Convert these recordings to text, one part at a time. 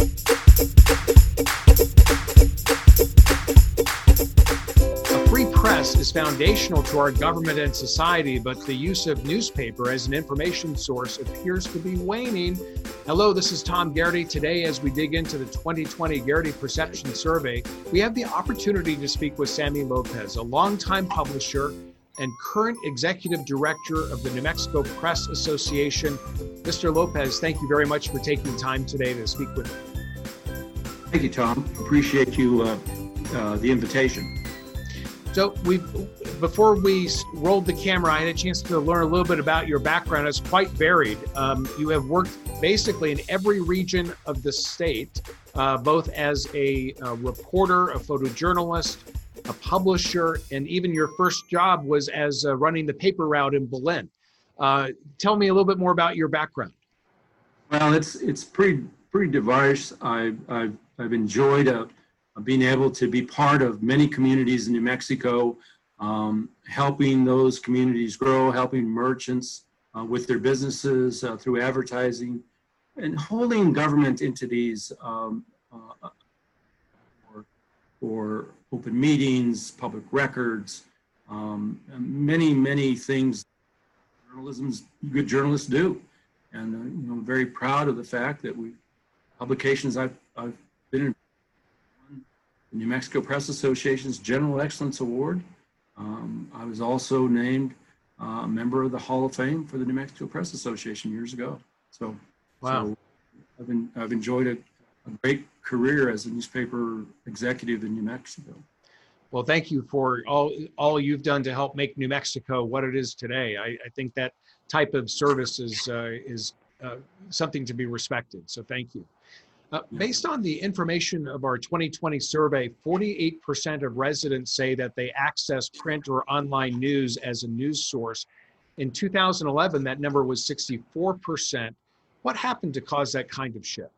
A free press is foundational to our government and society, but the use of newspaper as an information source appears to be waning. Hello, this is Tom Garrity. Today, as we dig into the 2020 Garrity Perception Survey, we have the opportunity to speak with Sammy Lopez, a longtime publisher and current executive director of the New Mexico Press Association. Mr. Lopez, thank you very much for taking the time today to speak with me. Thank you, Tom. Appreciate you uh, uh, the invitation. So we, before we rolled the camera, I had a chance to learn a little bit about your background. It's quite varied. Um, you have worked basically in every region of the state, uh, both as a, a, reporter, a photojournalist, a publisher, and even your first job was as uh, running the paper route in Belen. Uh, tell me a little bit more about your background. Well, it's it's pretty pretty diverse. I, I've I've enjoyed uh, being able to be part of many communities in New Mexico, um, helping those communities grow, helping merchants uh, with their businesses uh, through advertising, and holding government entities um, uh, for, for, open meetings, public records, um, many, many things journalism's good journalists do. And uh, you know, I'm very proud of the fact that we publications I've, I've been in the New Mexico Press Association's General Excellence Award. Um, I was also named uh, a member of the Hall of Fame for the New Mexico Press Association years ago. So, wow. So I've, been, I've enjoyed a, a great career as a newspaper executive in New Mexico. Well, thank you for all all you've done to help make New Mexico what it is today. I, I think that type of service is uh, is uh, something to be respected. So thank you. Uh, based on the information of our 2020 survey, 48% of residents say that they access print or online news as a news source. In 2011, that number was 64%. What happened to cause that kind of shift?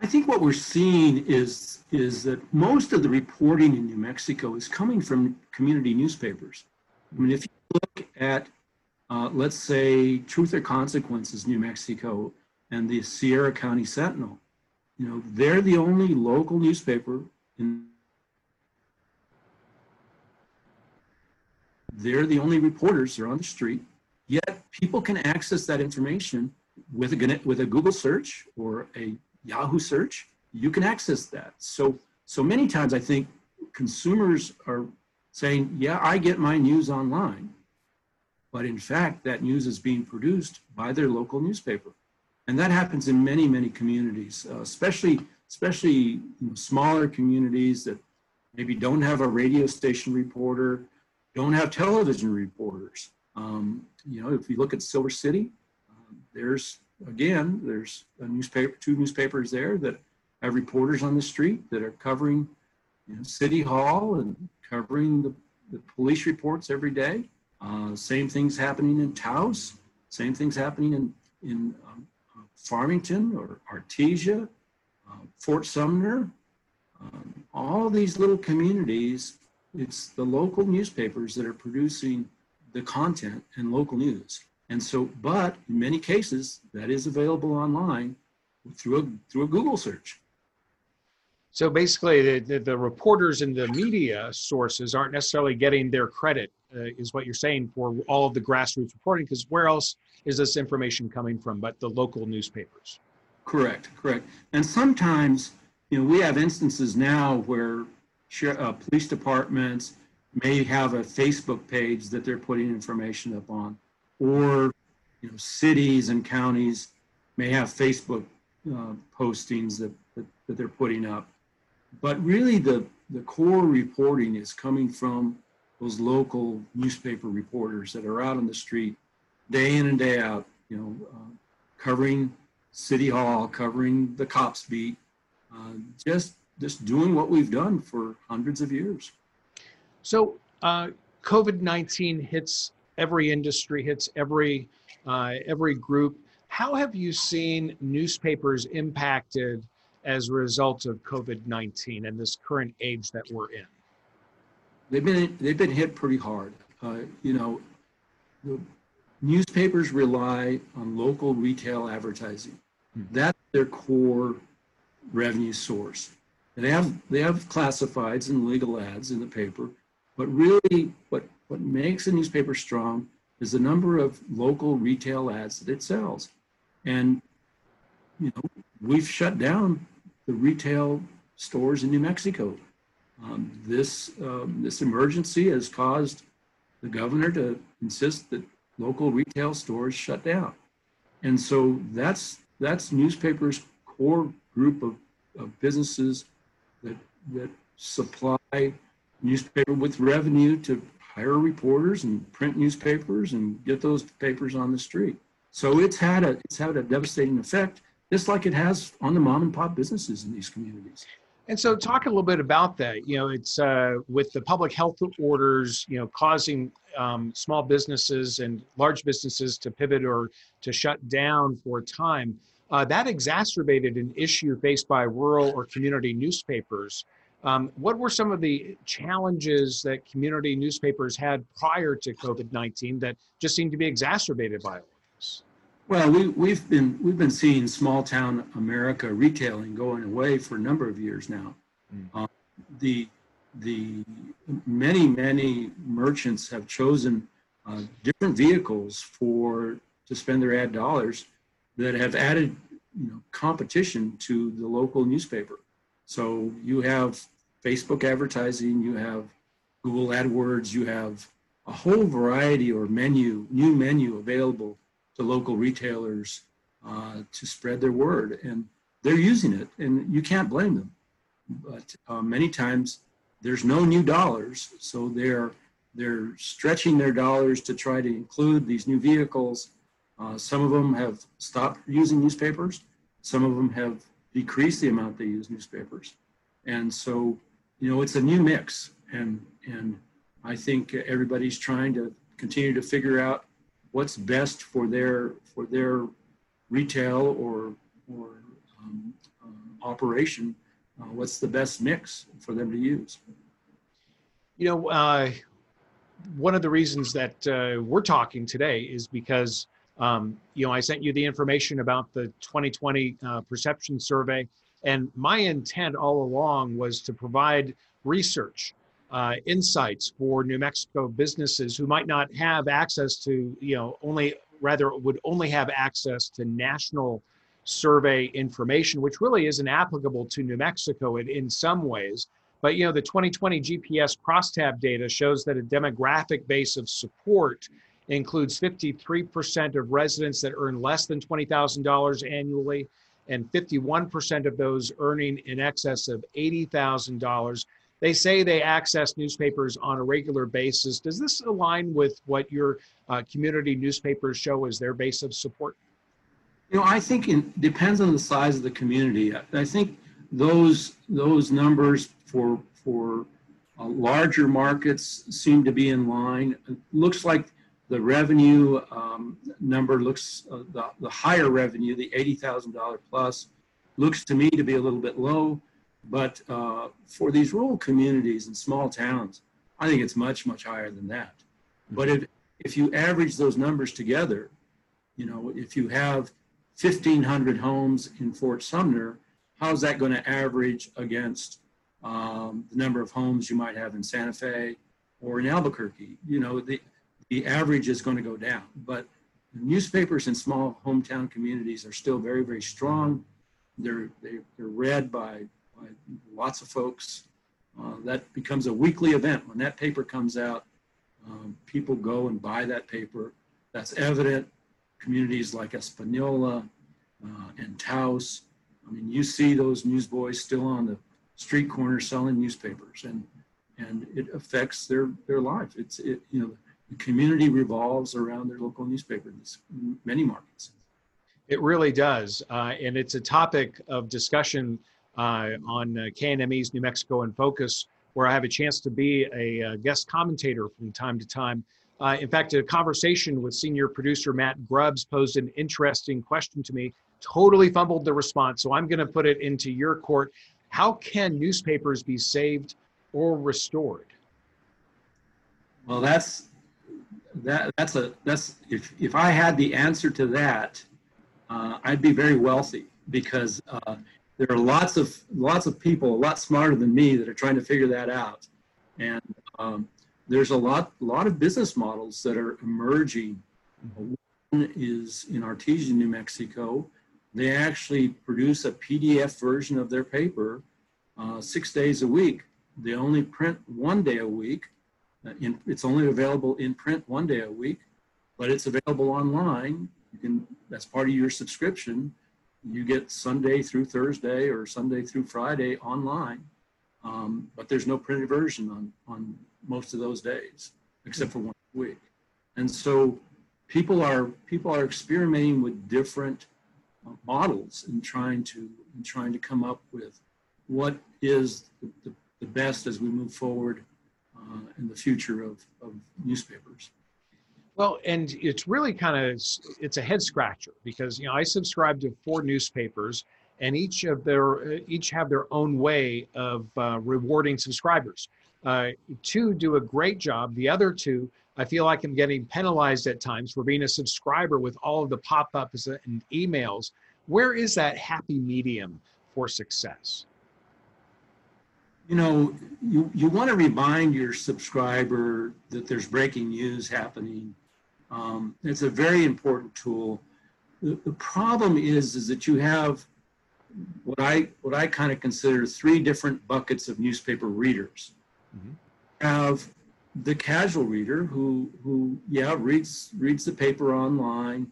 I think what we're seeing is is that most of the reporting in New Mexico is coming from community newspapers. I mean, if you look at, uh, let's say, Truth or Consequences New Mexico and the Sierra County Sentinel, you know, they're the only local newspaper in. They're the only reporters. They're on the street. Yet people can access that information with a with a Google search or a Yahoo search. You can access that. So so many times I think consumers are saying, "Yeah, I get my news online," but in fact, that news is being produced by their local newspaper and that happens in many many communities uh, especially especially you know, smaller communities that maybe don't have a radio station reporter don't have television reporters. Um, you know if you look at silver city um, there's again there's a newspaper two newspapers there that have reporters on the street that are covering you know, city hall and covering the, the police reports every day. Uh, same things happening in taos. Same things happening in in um, Farmington or Artesia, uh, Fort Sumner, um, all these little communities, it's the local newspapers that are producing the content and local news. And so, but in many cases, that is available online through a, through a Google search. So basically, the, the, reporters and the media sources aren't necessarily getting their credit, uh, is what you're saying, for all of the grassroots reporting, because where else is this information coming from but the local newspapers? Correct, correct. And sometimes, you know, we have instances now where uh, police departments may have a Facebook page that they're putting information up on, or you know, cities and counties may have Facebook uh, postings that, that, that they're putting up. But really, the the core reporting is coming from those local newspaper reporters that are out on the street day in and day out, you know, uh, covering City Hall, covering the cops beat, uh, just just doing what we've done for hundreds of years. So uh, COVID nineteen hits every industry, hits every uh, every group. How have you seen newspapers impacted as a result of COVID nineteen and this current age that we're in? They've been they've been hit pretty hard. Uh, you know, the Newspapers rely on local retail advertising. Mm-hmm. That's their core revenue source. They have they have classifieds and legal ads in the paper, but really what what makes a newspaper strong is the number of local retail ads that it sells. And you know, we've shut down the retail stores in New Mexico. Um, this um, this emergency has caused the governor to insist that local retail stores shut down, and so that's that's newspapers' core group of, of businesses that that supply newspaper with revenue to hire reporters and print newspapers and get those papers on the street. So it's had a it's had a devastating effect, just like it has on the mom and pop businesses in these communities. And so, talk a little bit about that. You know, it's uh, with the public health orders, you know, causing um, small businesses and large businesses to pivot or to shut down for a time. Uh, that exacerbated an issue faced by rural or community newspapers. Um, what were some of the challenges that community newspapers had prior to COVID 19 that just seemed to be exacerbated by this? Well, we, we've been we've been seeing small town America retailing going away for a number of years now. Mm. Um, the the many many merchants have chosen uh, different vehicles for to spend their ad dollars that have added you know competition to the local newspaper. So you have Facebook advertising, you have Google AdWords, you have a whole variety or menu, new menu available to local retailers uh, to spread their word. And they're using it, and you can't blame them. But uh, many times there's no new dollars, so they're they're stretching their dollars to try to include these new vehicles. Uh, some of them have stopped using newspapers. Some of them have decreased the amount they use newspapers. And so, you know, it's a new mix. And, and I think everybody's trying to continue to figure out what's best for their for their retail or or um, uh, operation. Uh, what's the best mix for them to use? You know, uh, one of the reasons that uh, we're talking today is because um, you know I sent you the information about the 2020 uh, perception survey, and my intent all along was to provide research uh, insights for New Mexico businesses who might not have access to, you know, only rather would only have access to national survey information, which really isn't applicable to New Mexico in, in some ways. But you know, the 2020 GPS crosstab data shows that a demographic base of support includes 53% of residents that earn less than $20,000 annually, and 51% of those earning in excess of $80,000 they say they access newspapers on a regular basis. Does this align with what your uh, community newspapers show as their base of support? You know, I think it depends on the size of the community. I think those those numbers for for uh, larger markets seem to be in line. It looks like the revenue um, number looks uh, the, the higher revenue, the eighty thousand dollar plus, looks to me to be a little bit low. But uh, for these rural communities and small towns, I think it's much, much higher than that. But if, if you average those numbers together, you know, if you have 1,500 homes in Fort Sumner, how's that going to average against um, the number of homes you might have in Santa Fe or in Albuquerque? You know, the, the average is going to go down. But newspapers in small hometown communities are still very, very strong. They're, they, are they are read by by lots of folks. Uh, that becomes a weekly event. When that paper comes out, um, people go and buy that paper. That's evident. Communities like Espanola uh, and Taos. I mean, you see those newsboys still on the street corner selling newspapers, and and it affects their their life. It's it you know the community revolves around their local newspaper in many markets. It really does, uh, and it's a topic of discussion uh, on uh, KNME's New Mexico in Focus, where I have a chance to be a, uh, guest commentator from time to time. Uh, in fact, a conversation with senior producer Matt Grubbs posed an interesting question to me. Totally fumbled the response, so I'm going to put it into your court. How can newspapers be saved or restored? Well, that's that that's a that's if if I had the answer to that, uh, I'd be very wealthy because uh, there are lots of lots of people a lot smarter than me that are trying to figure that out, and um, there's a lot lot of business models that are emerging. One is in Artesia, New Mexico. They actually produce a PDF version of their paper uh, six days a week. They only print one day a week. Uh, in, it's only available in print one day a week, but it's available online. You can that's part of your subscription. You get Sunday through Thursday or Sunday through Friday online, um, but there's no printed version on on most of those days except for one week. And so people are people are experimenting with different models and trying to and trying to come up with what is the, the, the best as we move forward uh, in the future of, of newspapers. Well, and it's really kind of it's a head scratcher because you know I subscribe to four newspapers, and each of their each have their own way of uh, rewarding subscribers. Uh, two do a great job. The other two, I feel like I'm getting penalized at times for being a subscriber with all of the pop-ups and emails. Where is that happy medium for success? you know, you, you want to remind your subscriber that there's breaking news happening. Um, it's a very important tool. The, the problem is, is that you have what I what I kind of consider three different buckets of newspaper readers. Mm-hmm. Have the casual reader who who yeah reads reads the paper online,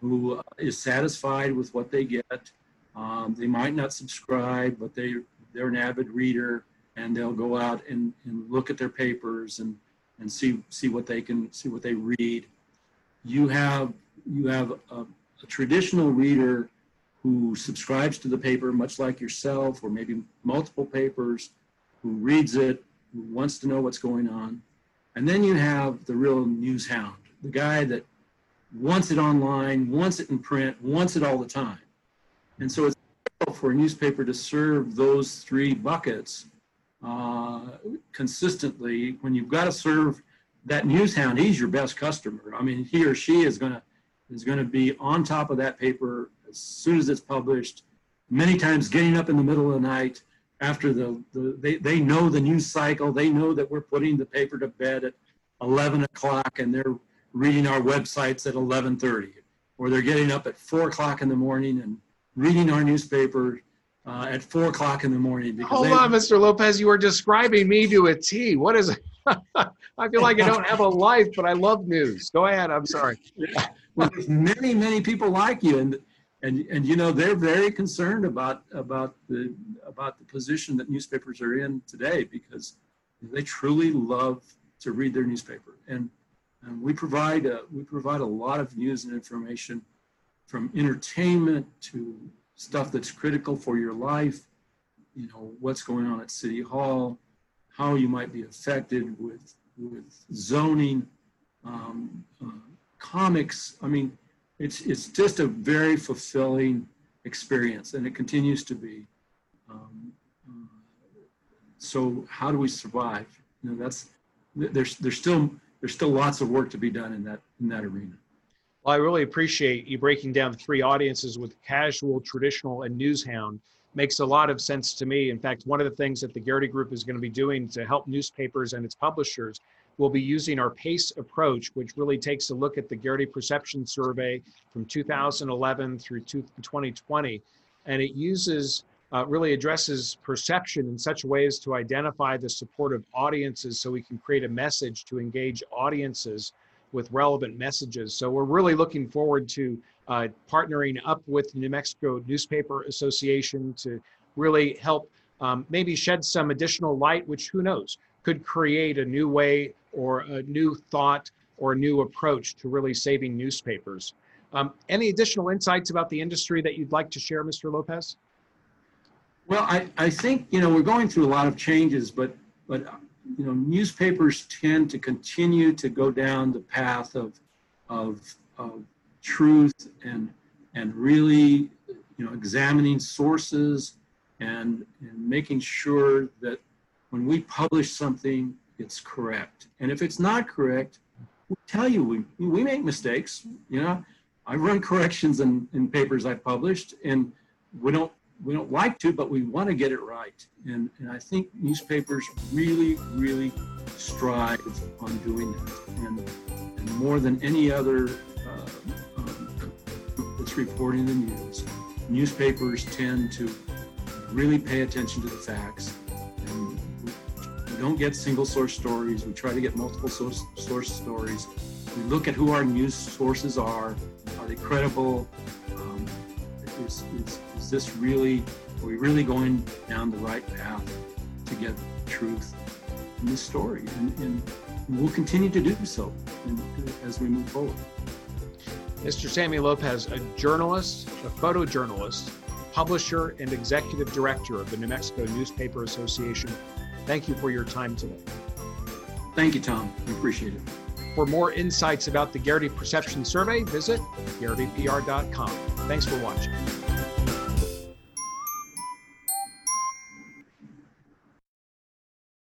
who uh, satisfied with what they get. Um, they might not subscribe, but they they're an avid reader and they'll go out and, and look at their papers and, and see, see what they can, see what they read. You have, you have a, a traditional reader who subscribes to the paper, much like yourself, or maybe multiple papers, who reads it, who wants to know what's going on. And then you have the real news hound, the guy that wants it online, wants it in print, wants it all the time. And so it's for a newspaper to serve those three buckets uh, consistently, when you've got to serve that news hound, he's your best customer. I mean, he or she is going to is going to be on top of that paper as soon as it's published. Many times, getting up in the middle of the night after the, the they, they know the news cycle. They know that we're putting the paper to bed at 11 o'clock, and they're reading our websites at 11:30, or they're getting up at four o'clock in the morning and reading our newspaper uh, at four o'clock in the morning. Hold they, on, Mr. Lopez. You are describing me to a T. What is? it? I feel like I don't have a life, but I love news. Go ahead. I'm sorry. well, there's many, many people like you, and and and you know they're very concerned about about the about the position that newspapers are in today because they truly love to read their newspaper, and and we provide a, we provide a lot of news and information from entertainment to stuff that's critical for your life, you know, what's going on at City Hall, how you might be affected with, with zoning, um, uh, comics. I mean, it's, it's just a very fulfilling experience and it continues to be. Um, uh, so how do we survive? You know, that's, there's, there's still, there's still lots of work to be done in that, in that arena. Well, I really appreciate you breaking down three audiences with casual, traditional, and newshound. Makes a lot of sense to me. In fact, one of the things that the Garrity Group is going to be doing to help newspapers and its publishers will be using our PACE approach, which really takes a look at the Garrity Perception Survey from 2011 through 2020. And it uses, uh, really addresses perception in such ways to identify the supportive audiences so we can create a message to engage audiences with relevant messages. So we're really looking forward to uh, partnering up with New Mexico Newspaper Association to really help um, maybe shed some additional light, which who knows, could create a new way or a new thought or a new approach to really saving newspapers. Um, any additional insights about the industry that you'd like to share, Mr. Lopez? Well, I, I think, you know, we're going through a lot of changes, but, but you know, newspapers tend to continue to go down the path of, of, of truth and, and really, you know, examining sources and, and making sure that when we publish something, it's correct. And if it's not correct, we tell you we, we make mistakes. You know, I run corrections in, in papers I've published, and we don't we don't like to, but we want to get it right. And, and I think newspapers really, really strive on doing that. And, and more than any other uh, um, that's reporting the news, newspapers tend to really pay attention to the facts. And we, don't get single source stories. We try to get multiple source, source stories. We look at who our news sources are. Are they credible? Um, this really, are we really going down the right path to get truth in this story? And, and we'll continue to do so in, as we move forward. Mr. Sammy Lopez, a journalist, a photojournalist, publisher, and executive director of the New Mexico Newspaper Association. Thank you for your time today. Thank you, Tom. We appreciate it. For more insights about the Garrity Perception Survey, visit garritypr.com. Thanks for watching.